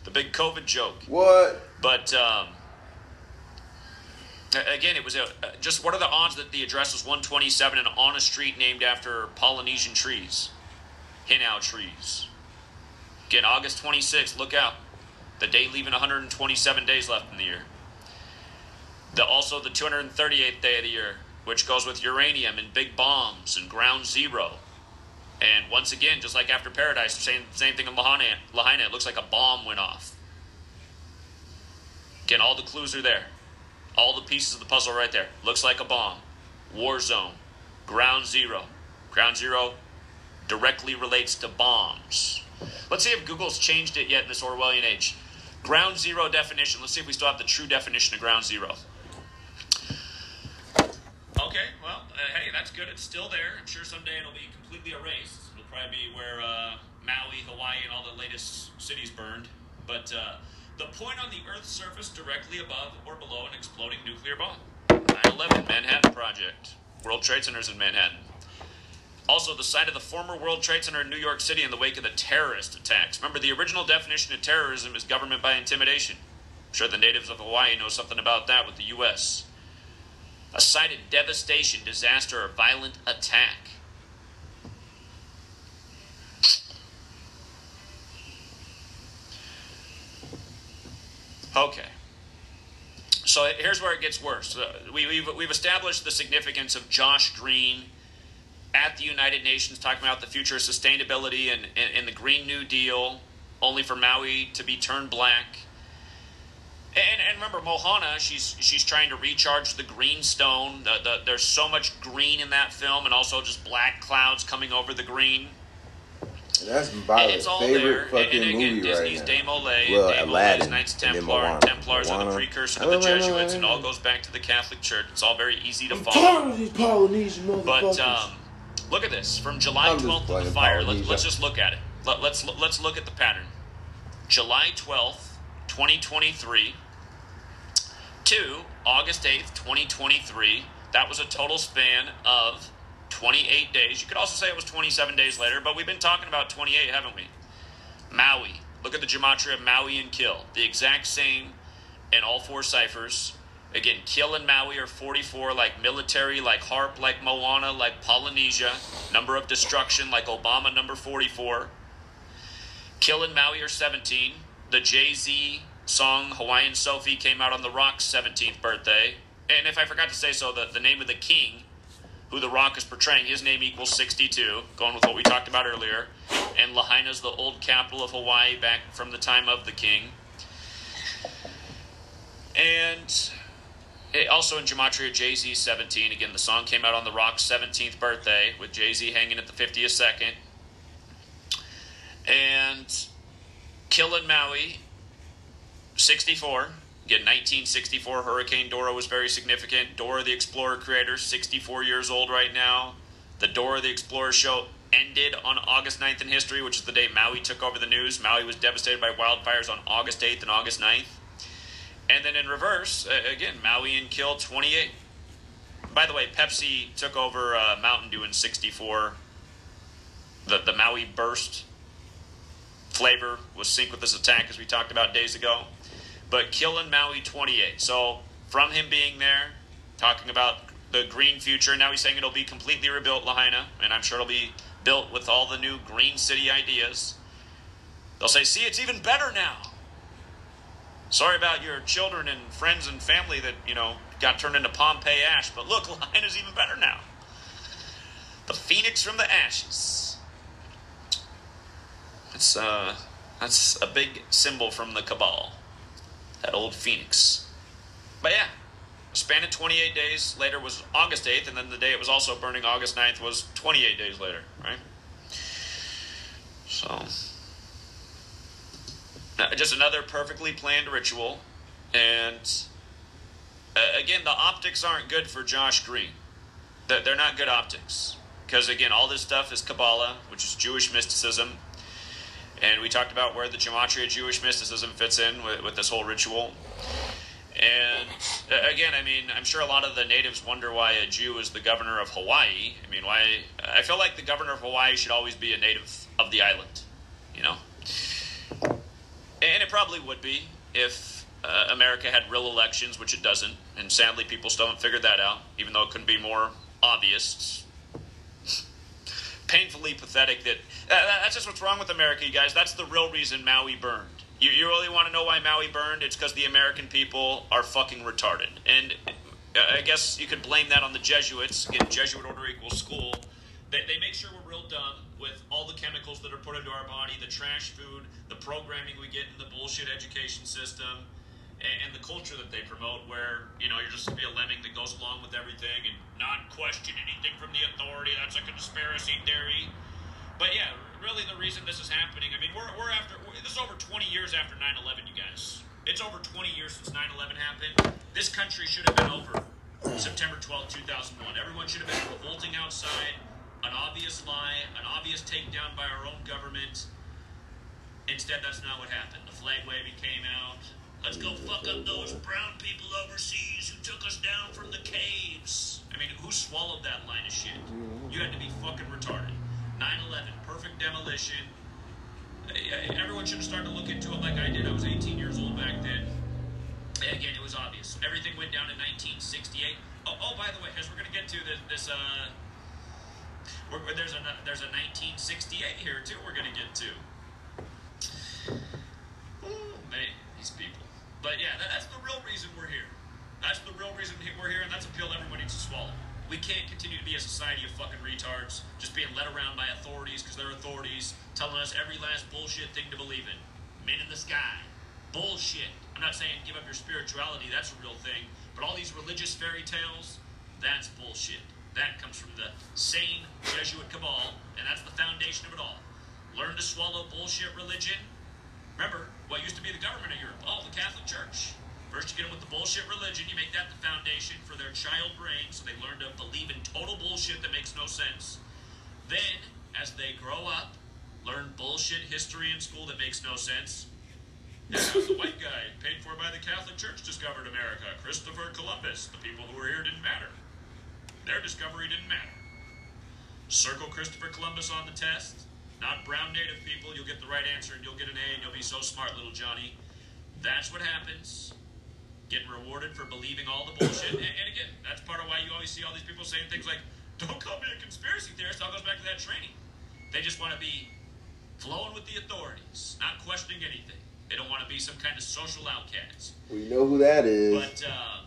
The big COVID joke. What? But um, again, it was a, just what are the odds that the address was 127 and on a street named after Polynesian trees, Hinau trees? Again, August 26th, look out. The day leaving 127 days left in the year. The, also the 238th day of the year, which goes with uranium and big bombs and ground zero. And once again, just like after Paradise, same, same thing in Lahaina, Lahaina, it looks like a bomb went off. Again, all the clues are there. All the pieces of the puzzle right there. Looks like a bomb. War zone. Ground zero. Ground zero directly relates to bombs. Let's see if Google's changed it yet in this Orwellian age. Ground zero definition. Let's see if we still have the true definition of ground zero. Okay, well, uh, hey, that's good. It's still there. I'm sure someday it'll be completely erased. It'll probably be where uh, Maui, Hawaii, and all the latest cities burned. But uh, the point on the Earth's surface directly above or below an exploding nuclear bomb. 9 11 Manhattan Project. World Trade Centers in Manhattan. Also, the site of the former World Trade Center in New York City in the wake of the terrorist attacks. Remember, the original definition of terrorism is government by intimidation. I'm sure the natives of Hawaii know something about that with the U.S. A site of devastation, disaster, or violent attack. Okay. so here's where it gets worse. Uh, we, we've, we've established the significance of Josh Green at the United Nations talking about the future of sustainability and, and, and the Green New Deal, only for Maui to be turned black. And, and remember, Moana, she's she's trying to recharge the green stone. The, the, there's so much green in that film, and also just black clouds coming over the green. That's my favorite there. fucking and, and again, movie Disney's right now. Desmolay, well, Desmolay's Aladdin, Knights Templar, and Templars are the precursor to the Jesuits, and all goes back to the Catholic Church. It's all very easy to I'm follow. these Polynesian motherfuckers. But um, look at this from July 12th to the fire. Let, us just look at it. Let, let's let's look at the pattern. July 12th, 2023 to August 8th, 2023. That was a total span of 28 days. You could also say it was 27 days later, but we've been talking about 28, haven't we? Maui. Look at the gematria of Maui and Kill. The exact same in all four ciphers. Again, Kill and Maui are 44, like military, like HAARP, like Moana, like Polynesia. Number of destruction, like Obama, number 44. Kill and Maui are 17. The Jay Z song Hawaiian Sophie came out on The Rock's 17th birthday. And if I forgot to say so, the, the name of the king who The Rock is portraying, his name equals 62, going with what we talked about earlier. And Lahaina's the old capital of Hawaii back from the time of the king. And also in Gematria, Jay Z 17. Again, the song came out on The Rock's 17th birthday with Jay Z hanging at the 50th second. And Killin' Maui, 64. Again, 1964 Hurricane Dora was very significant. Dora the Explorer creator, 64 years old right now. The Dora the Explorer show ended on August 9th in history, which is the day Maui took over the news. Maui was devastated by wildfires on August 8th and August 9th. And then in reverse, again, Maui and Kill 28. By the way, Pepsi took over uh, Mountain Dew in 64. The, the Maui burst flavor was synced with this attack, as we talked about days ago but killing Maui 28. So from him being there, talking about the green future, now he's saying it'll be completely rebuilt, Lahaina, and I'm sure it'll be built with all the new green city ideas. They'll say, see, it's even better now. Sorry about your children and friends and family that, you know, got turned into Pompeii ash, but look, Lahaina's even better now. The phoenix from the ashes. That's uh that's a big symbol from the Cabal that old phoenix. But yeah, span of 28 days later was August 8th, and then the day it was also burning, August 9th, was 28 days later, right? So, just another perfectly planned ritual. And uh, again, the optics aren't good for Josh Green. They're not good optics. Because again, all this stuff is Kabbalah, which is Jewish mysticism. And we talked about where the gematria Jewish mysticism fits in with, with this whole ritual. And again, I mean, I'm sure a lot of the natives wonder why a Jew is the governor of Hawaii. I mean, why? I feel like the governor of Hawaii should always be a native of the island, you know? And it probably would be if uh, America had real elections, which it doesn't. And sadly, people still haven't figured that out, even though it couldn't be more obvious painfully pathetic that uh, that's just what's wrong with America, you guys. That's the real reason Maui burned. You, you really want to know why Maui burned? It's because the American people are fucking retarded. And uh, I guess you could blame that on the Jesuits. Again, Jesuit order equals school. They, they make sure we're real dumb with all the chemicals that are put into our body, the trash food, the programming we get in the bullshit education system and, the culture that they promote, where you know you're just to be a lemming that goes along with everything and not question anything from the authority. That's a conspiracy theory. But yeah, really, the reason this is happening, I mean, we're, we're after this is over 20 years after 9/11, you guys. It's over 20 years since 9/11 happened. This country should have been over September 12, 2001. Everyone should have been revolting outside. An obvious lie, an obvious takedown by our own government. Instead, that's not what happened. The flag waving came out. Let's go fuck up those brown people overseas who took us down from the caves. I mean, who swallowed that line of shit? You had to be fucking retarded. 9 11, perfect demolition. Everyone should have started to look into it like I did. I was 18 years old back then. Again, it was obvious. Everything went down in 1968. Oh, oh by the way, as we're going to get to this, this uh, there's a there's a 1968 here too. We're going to get to. Oh man, these people. But yeah, that's the real reason we're here. That's the real reason we're here, and that's a pill everyone needs to swallow. We can't continue to be a society of fucking retards, just being led around by authorities because they're authorities, telling us every last bullshit thing to believe in. Men in the sky. Bullshit. I'm not saying give up your spirituality, that's a real thing. But all these religious fairy tales, that's bullshit. That comes from the same Jesuit cabal, and that's the foundation of it all. Learn to swallow bullshit religion. Remember, what used to be the government of Europe? Oh, the Catholic Church. First, you get them with the bullshit religion. You make that the foundation for their child brain, so they learn to believe in total bullshit that makes no sense. Then, as they grow up, learn bullshit history in school that makes no sense. Yeah, the white guy paid for by the Catholic Church discovered America. Christopher Columbus. The people who were here didn't matter. Their discovery didn't matter. Circle Christopher Columbus on the test. Not brown native people. You'll get the right answer and you'll get an A and you'll be so smart, little Johnny. That's what happens getting rewarded for believing all the bullshit. and, and, again, that's part of why you always see all these people saying things like, don't call me a conspiracy theorist. All goes back to that training. They just want to be flowing with the authorities, not questioning anything. They don't want to be some kind of social outcast. We know who that is. But, uh,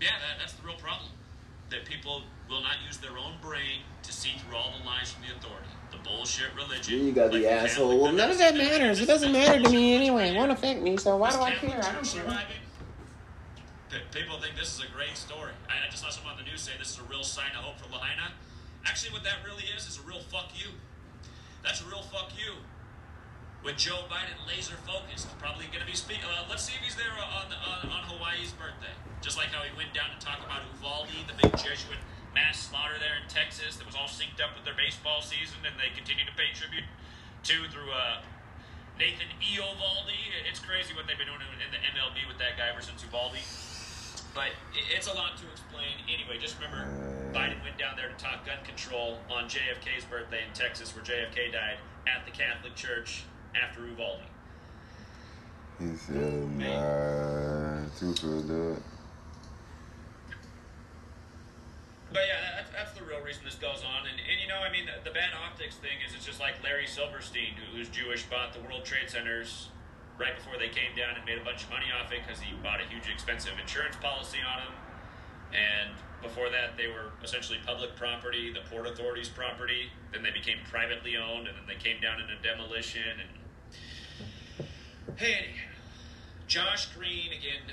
yeah, that, that's the real problem. That people will not use their own brain to see through all the lies from the authority The bullshit religion. You got like the asshole. Well, none of that matters. It doesn't matter to me anyway. It won't affect me. So why do I care? I don't care. People think this is a great story. I, just saw someone on the news say this is a real sign of hope for Lahaina. Actually, what that really is is a real fuck you. That's a real fuck you. With Joe Biden laser focused, probably going to be speaking. Uh, let's see if he's there on, on, on Hawaii's birthday. Just like how he went down to talk about Uvalde, the big Jesuit mass slaughter there in Texas that was all synced up with their baseball season, and they continue to pay tribute to through uh, Nathan Eovaldi. It's crazy what they've been doing in the MLB with that guy ever since Uvalde. But it's a lot to explain. Anyway, just remember Biden went down there to talk gun control on JFK's birthday in Texas, where JFK died at the Catholic Church after Uvalde. He said, nah, too But yeah, that's, that's the real reason this goes on. And, and you know, I mean, the, the bad optics thing is it's just like Larry Silverstein, who, who's Jewish, bought the World Trade Centers right before they came down and made a bunch of money off it because he bought a huge expensive insurance policy on them. And before that, they were essentially public property, the Port Authority's property. Then they became privately owned, and then they came down into demolition. And hey, Josh Green again,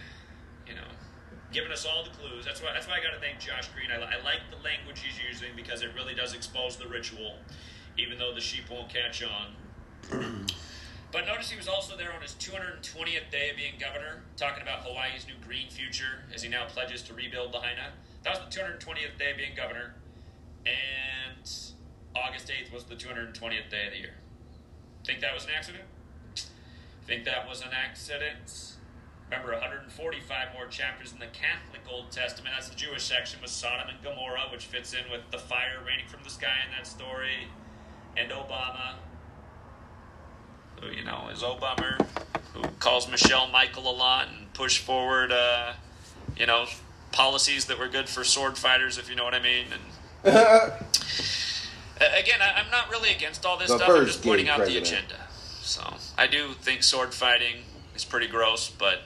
giving us all the clues. That's why that's why I got to thank Josh Green. I, I like the language he's using because it really does expose the ritual, even though the sheep won't catch on. but notice he was also there on his 220th day of being governor, talking about Hawaii's new green future as he now pledges to rebuild Lahaina. That was the 220th day of being governor, and August 8th was the 220th day of the year. Think that was an accident? Think that was an accident? Remember, 145 more chapters in the Catholic Old Testament. That's the Jewish section with Sodom and Gomorrah, which fits in with the fire raining from the sky in that story, and Obama. Who, you know, is Obama, who calls Michelle Michael a lot and push forward, uh, you know, policies that were good for sword fighters, if you know what I mean. And again, I, am not really against all this the stuff. I'm just pointing out president. the agenda. So I do think sword fighting is pretty gross, but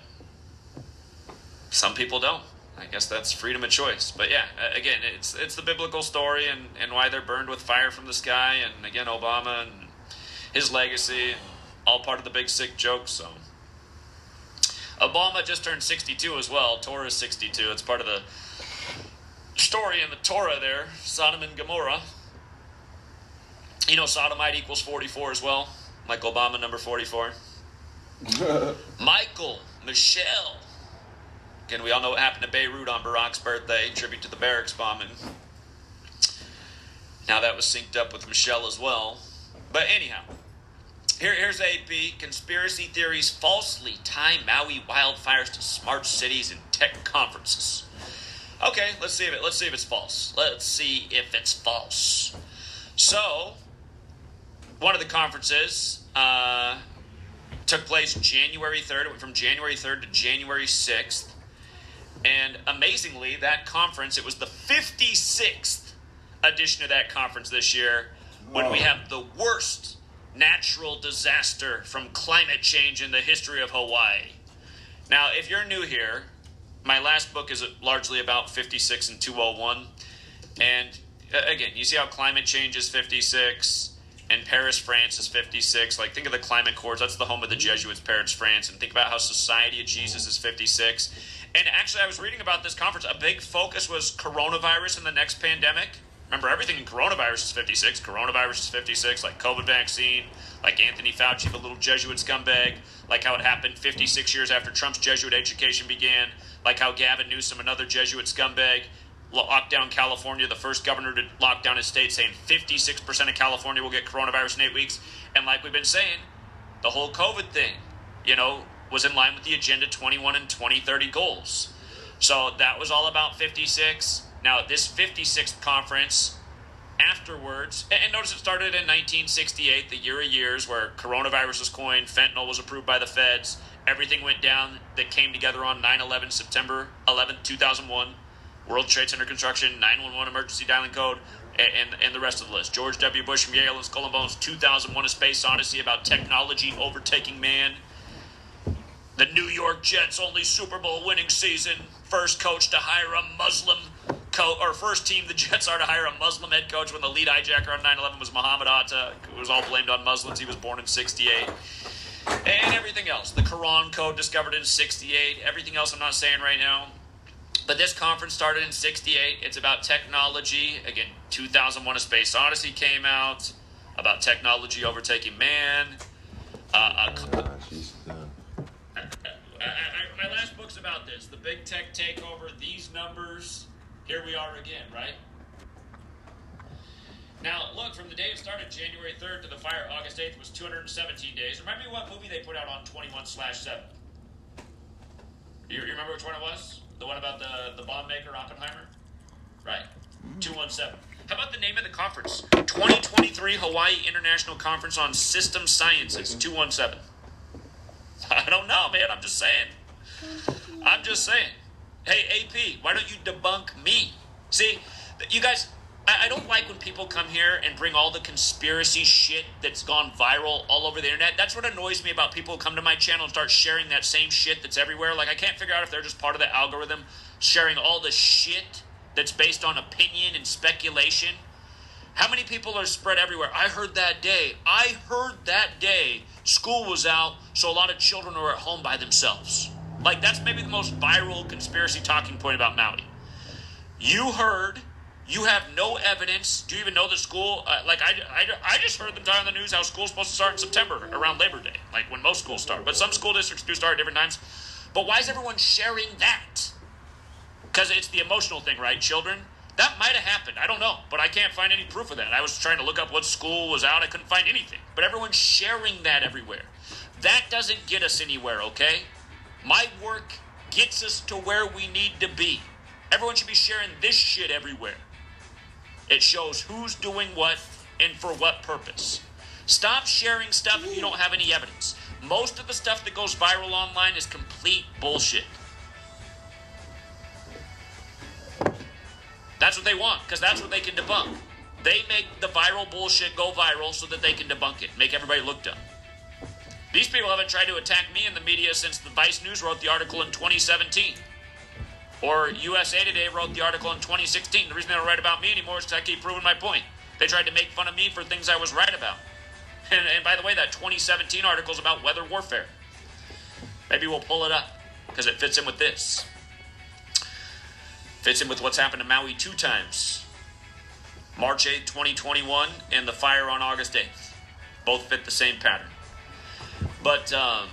some people don't. I guess that's freedom of choice. But yeah, again, it's it's the biblical story and, and why they're burned with fire from the sky, and again, Obama and his legacy, all part of the big sick joke. So, Obama just turned 62 as well. Torah is 62. It's part of the story in the Torah there, Sodom and Gomorrah. You know, sodomite equals 44 as well, like Obama number 44. Michael, Michelle, and we all know what happened to Beirut on Barack's birthday, tribute to the barracks bombing. Now that was synced up with Michelle as well. But anyhow, here, here's AP. Conspiracy theories falsely tie Maui wildfires to smart cities and tech conferences. Okay, let's see if it. Let's see if it's false. Let's see if it's false. So, one of the conferences uh, took place January 3rd. It went from January 3rd to January 6th. And amazingly, that conference, it was the 56th edition of that conference this year when we have the worst natural disaster from climate change in the history of Hawaii. Now, if you're new here, my last book is largely about 56 and 201. And uh, again, you see how climate change is 56 and Paris, France is 56. Like, think of the climate accords. That's the home of the Jesuits, Paris, France. And think about how Society of Jesus is 56. And actually, I was reading about this conference. A big focus was coronavirus and the next pandemic. Remember, everything in coronavirus is 56. Coronavirus is 56, like COVID vaccine, like Anthony Fauci, the little Jesuit scumbag, like how it happened 56 years after Trump's Jesuit education began, like how Gavin Newsom, another Jesuit scumbag, locked down California, the first governor to lock down his state, saying 56% of California will get coronavirus in eight weeks. And like we've been saying, the whole COVID thing, you know, was in line with the Agenda 21 and 2030 goals. So that was all about 56. Now, this 56th conference afterwards, and notice it started in 1968, the year of years, where coronavirus was coined, fentanyl was approved by the feds, everything went down that came together on 9 11, September 11, 2001. World Trade Center construction, 911 emergency dialing code, and, and, the rest of the list. George W. Bush from Yale and Skull and Bones, 2001 A Space Odyssey about technology overtaking man. The New York Jets' only Super Bowl winning season, first coach to hire a Muslim coach, or first team the Jets are to hire a Muslim head coach when the lead hijacker on 9 11 was Muhammad Atta. It was all blamed on Muslims. He was born in 68. And everything else. The Quran code discovered in 68. Everything else I'm not saying right now. But this conference started in 68. It's about technology. Again, 2001 A Space Odyssey came out about technology overtaking man. Uh, uh, my last book's about this the big tech takeover, these numbers. Here we are again, right? Now, look, from the day it started, January 3rd to the fire, August 8th, was 217 days. Remember what movie they put out on 21 slash 7? You, you remember which one it was? The one about the, the bomb maker, Oppenheimer? Right. 217. How about the name of the conference? 2023 Hawaii International Conference on System Sciences, 217. I don't know, man. I'm just saying. I'm just saying. Hey, AP, why don't you debunk me? See, you guys, I, don't like when people come here and bring all the conspiracy shit that's gone viral all over the internet. That's what annoys me about people who come to my channel and start sharing that same shit that's everywhere. Like, I can't figure out if they're just part of the algorithm sharing all the shit that's based on opinion and speculation. How many people are spread everywhere? I heard that day. I heard that day school was out, so a lot of children were at home by themselves. Like, that's maybe the most viral conspiracy talking point about Maui. You heard you have no evidence. Do you even know the school? Uh, like, I, I, I just heard them talk on the news how school's supposed to start in September around Labor Day, like when most schools start. But some school districts do start at different times. But why is everyone sharing that? Because it's the emotional thing, right? Children, that might have happened. I don't know, but I can't find any proof of that. I was trying to look up what school was out. I couldn't find anything. But everyone's sharing that everywhere. That doesn't get us anywhere, okay? My work gets us to where we need to be. Everyone should be sharing this shit everywhere. It shows who's doing what and for what purpose. Stop sharing stuff if you don't have any evidence. Most of the stuff that goes viral online is complete bullshit. That's what they want because that's what they can debunk. They make the viral bullshit go viral so that they can debunk it, make everybody look dumb. These people haven't tried to attack me in the media since the Vice News wrote the article in 2017. Or USA Today wrote the article in 2016. The reason they don't write about me anymore is because I keep proving my point. They tried to make fun of me for things I was right about. And, and by the way, that 2017 article is about weather warfare. Maybe we'll pull it up because it fits in with this. Fits in with what's happened to Maui two times March 8, 2021, and the fire on August 8th. Both fit the same pattern. But, um,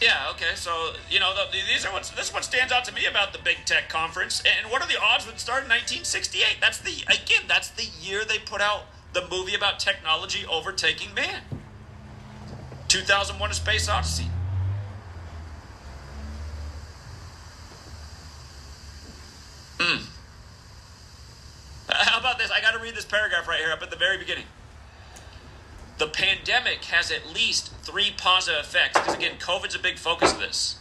yeah, okay. So, you know, the, these are what's this is what stands out to me about the big tech conference. And what are the odds that it started in 1968? That's the again, that's the year they put out the movie about technology overtaking man. 2001 A Space Odyssey. Hmm. How about this? I got to read this paragraph right here up at the very beginning the pandemic has at least three positive effects. Because again, COVID's a big focus of this.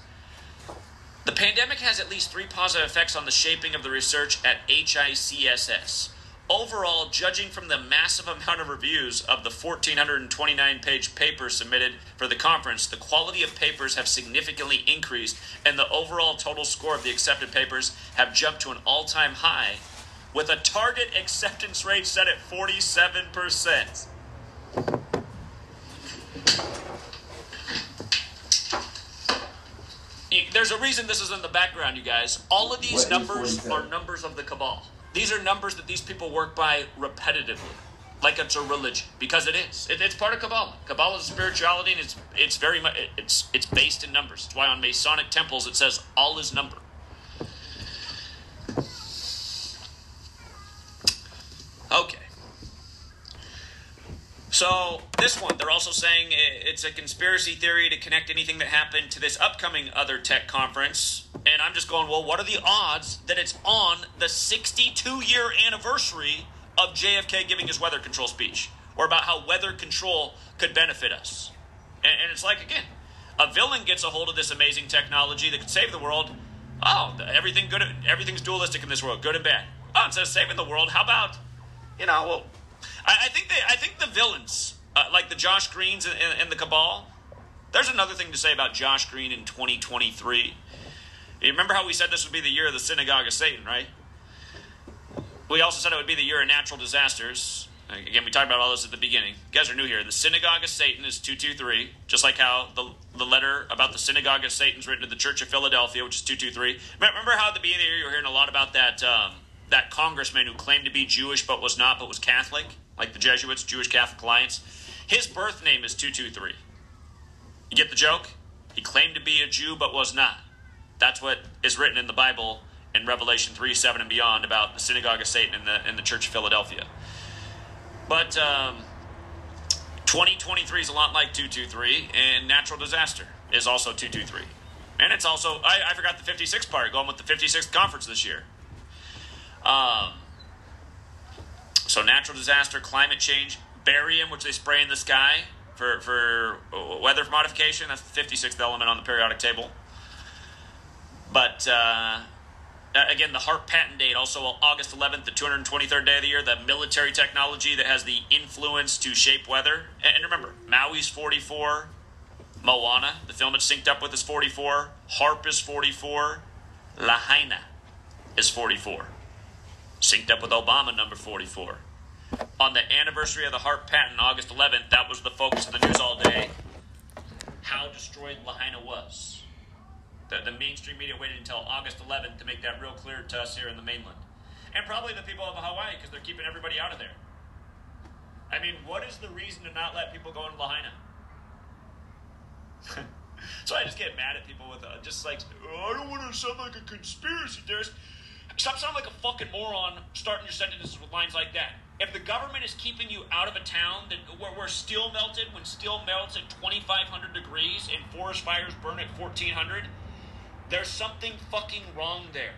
The pandemic has at least three positive effects on the shaping of the research at HICSS. Overall, judging from the massive amount of reviews of the 1,429 page paper submitted for the conference, the quality of papers have significantly increased, and the overall total score of the accepted papers have jumped to an all time high, with a target acceptance rate set at 47%. There's a reason this is in the background, you guys. All of these numbers are numbers of the cabal. These are numbers that these people work by repetitively, like it's a religion, because it is. It, it's part of Kabbalah. Kabbalah is spirituality, and it's it's very much it's it's based in numbers. That's why on Masonic temples it says all is number. Okay. So this one, they're also saying it's a conspiracy theory to connect anything that happened to this upcoming other tech conference and I'm just going, well, what are the odds that it's on the 62 year anniversary of JFK giving his weather control speech or about how weather control could benefit us? And, and it's like, again, a villain gets a hold of this amazing technology that could save the world. Oh, everything good, everything's dualistic in this world, good and bad. Oh, instead of saving the world, how about, you know, well, I, I think they, I think the villains, uh, like the Josh Greens and, and, and the Cabal, there's another thing to say about Josh Green in 2023 you remember how we said this would be the year of the synagogue of Satan, right? We also said it would be the year of natural disasters. Again, we talked about all this at the beginning. You guys are new here. The synagogue of Satan is 223, just like how the, the letter about the synagogue of Satan is written to the Church of Philadelphia, which is 223. Remember how at the beginning of the year you were hearing a lot about that, um, that congressman who claimed to be Jewish but was not, but was Catholic, like the Jesuits, Jewish Catholic Alliance? His birth name is 223. You get the joke? He claimed to be a Jew but was not. That's what is written in the Bible in Revelation 3 7 and beyond about the synagogue of Satan in the, in the church of Philadelphia. But um, 2023 is a lot like 223, and natural disaster is also 223. And it's also, I, I forgot the 56th part, going with the 56th conference this year. Um, so, natural disaster, climate change, barium, which they spray in the sky for, for weather modification, that's the 56th element on the periodic table. But uh, again, the HAARP patent date, also August 11th, the 223rd day of the year, the military technology that has the influence to shape weather. And remember, Maui's 44, Moana, the film it's synced up with, is 44, HAARP is 44, Lahaina is 44. Synced up with Obama, number 44. On the anniversary of the HAARP patent, August 11th, that was the focus of the news all day. How destroyed Lahaina was. The, the mainstream media waited until August 11th to make that real clear to us here in the mainland. And probably the people of Hawaii because they're keeping everybody out of there. I mean, what is the reason to not let people go into Lahaina? so I just get mad at people with uh, just like, oh, I don't want to sound like a conspiracy theorist. Stop sounding like a fucking moron starting your sentences with lines like that. If the government is keeping you out of a town that where, where steel melted, when steel melts at 2,500 degrees and forest fires burn at 1,400, there's something fucking wrong there.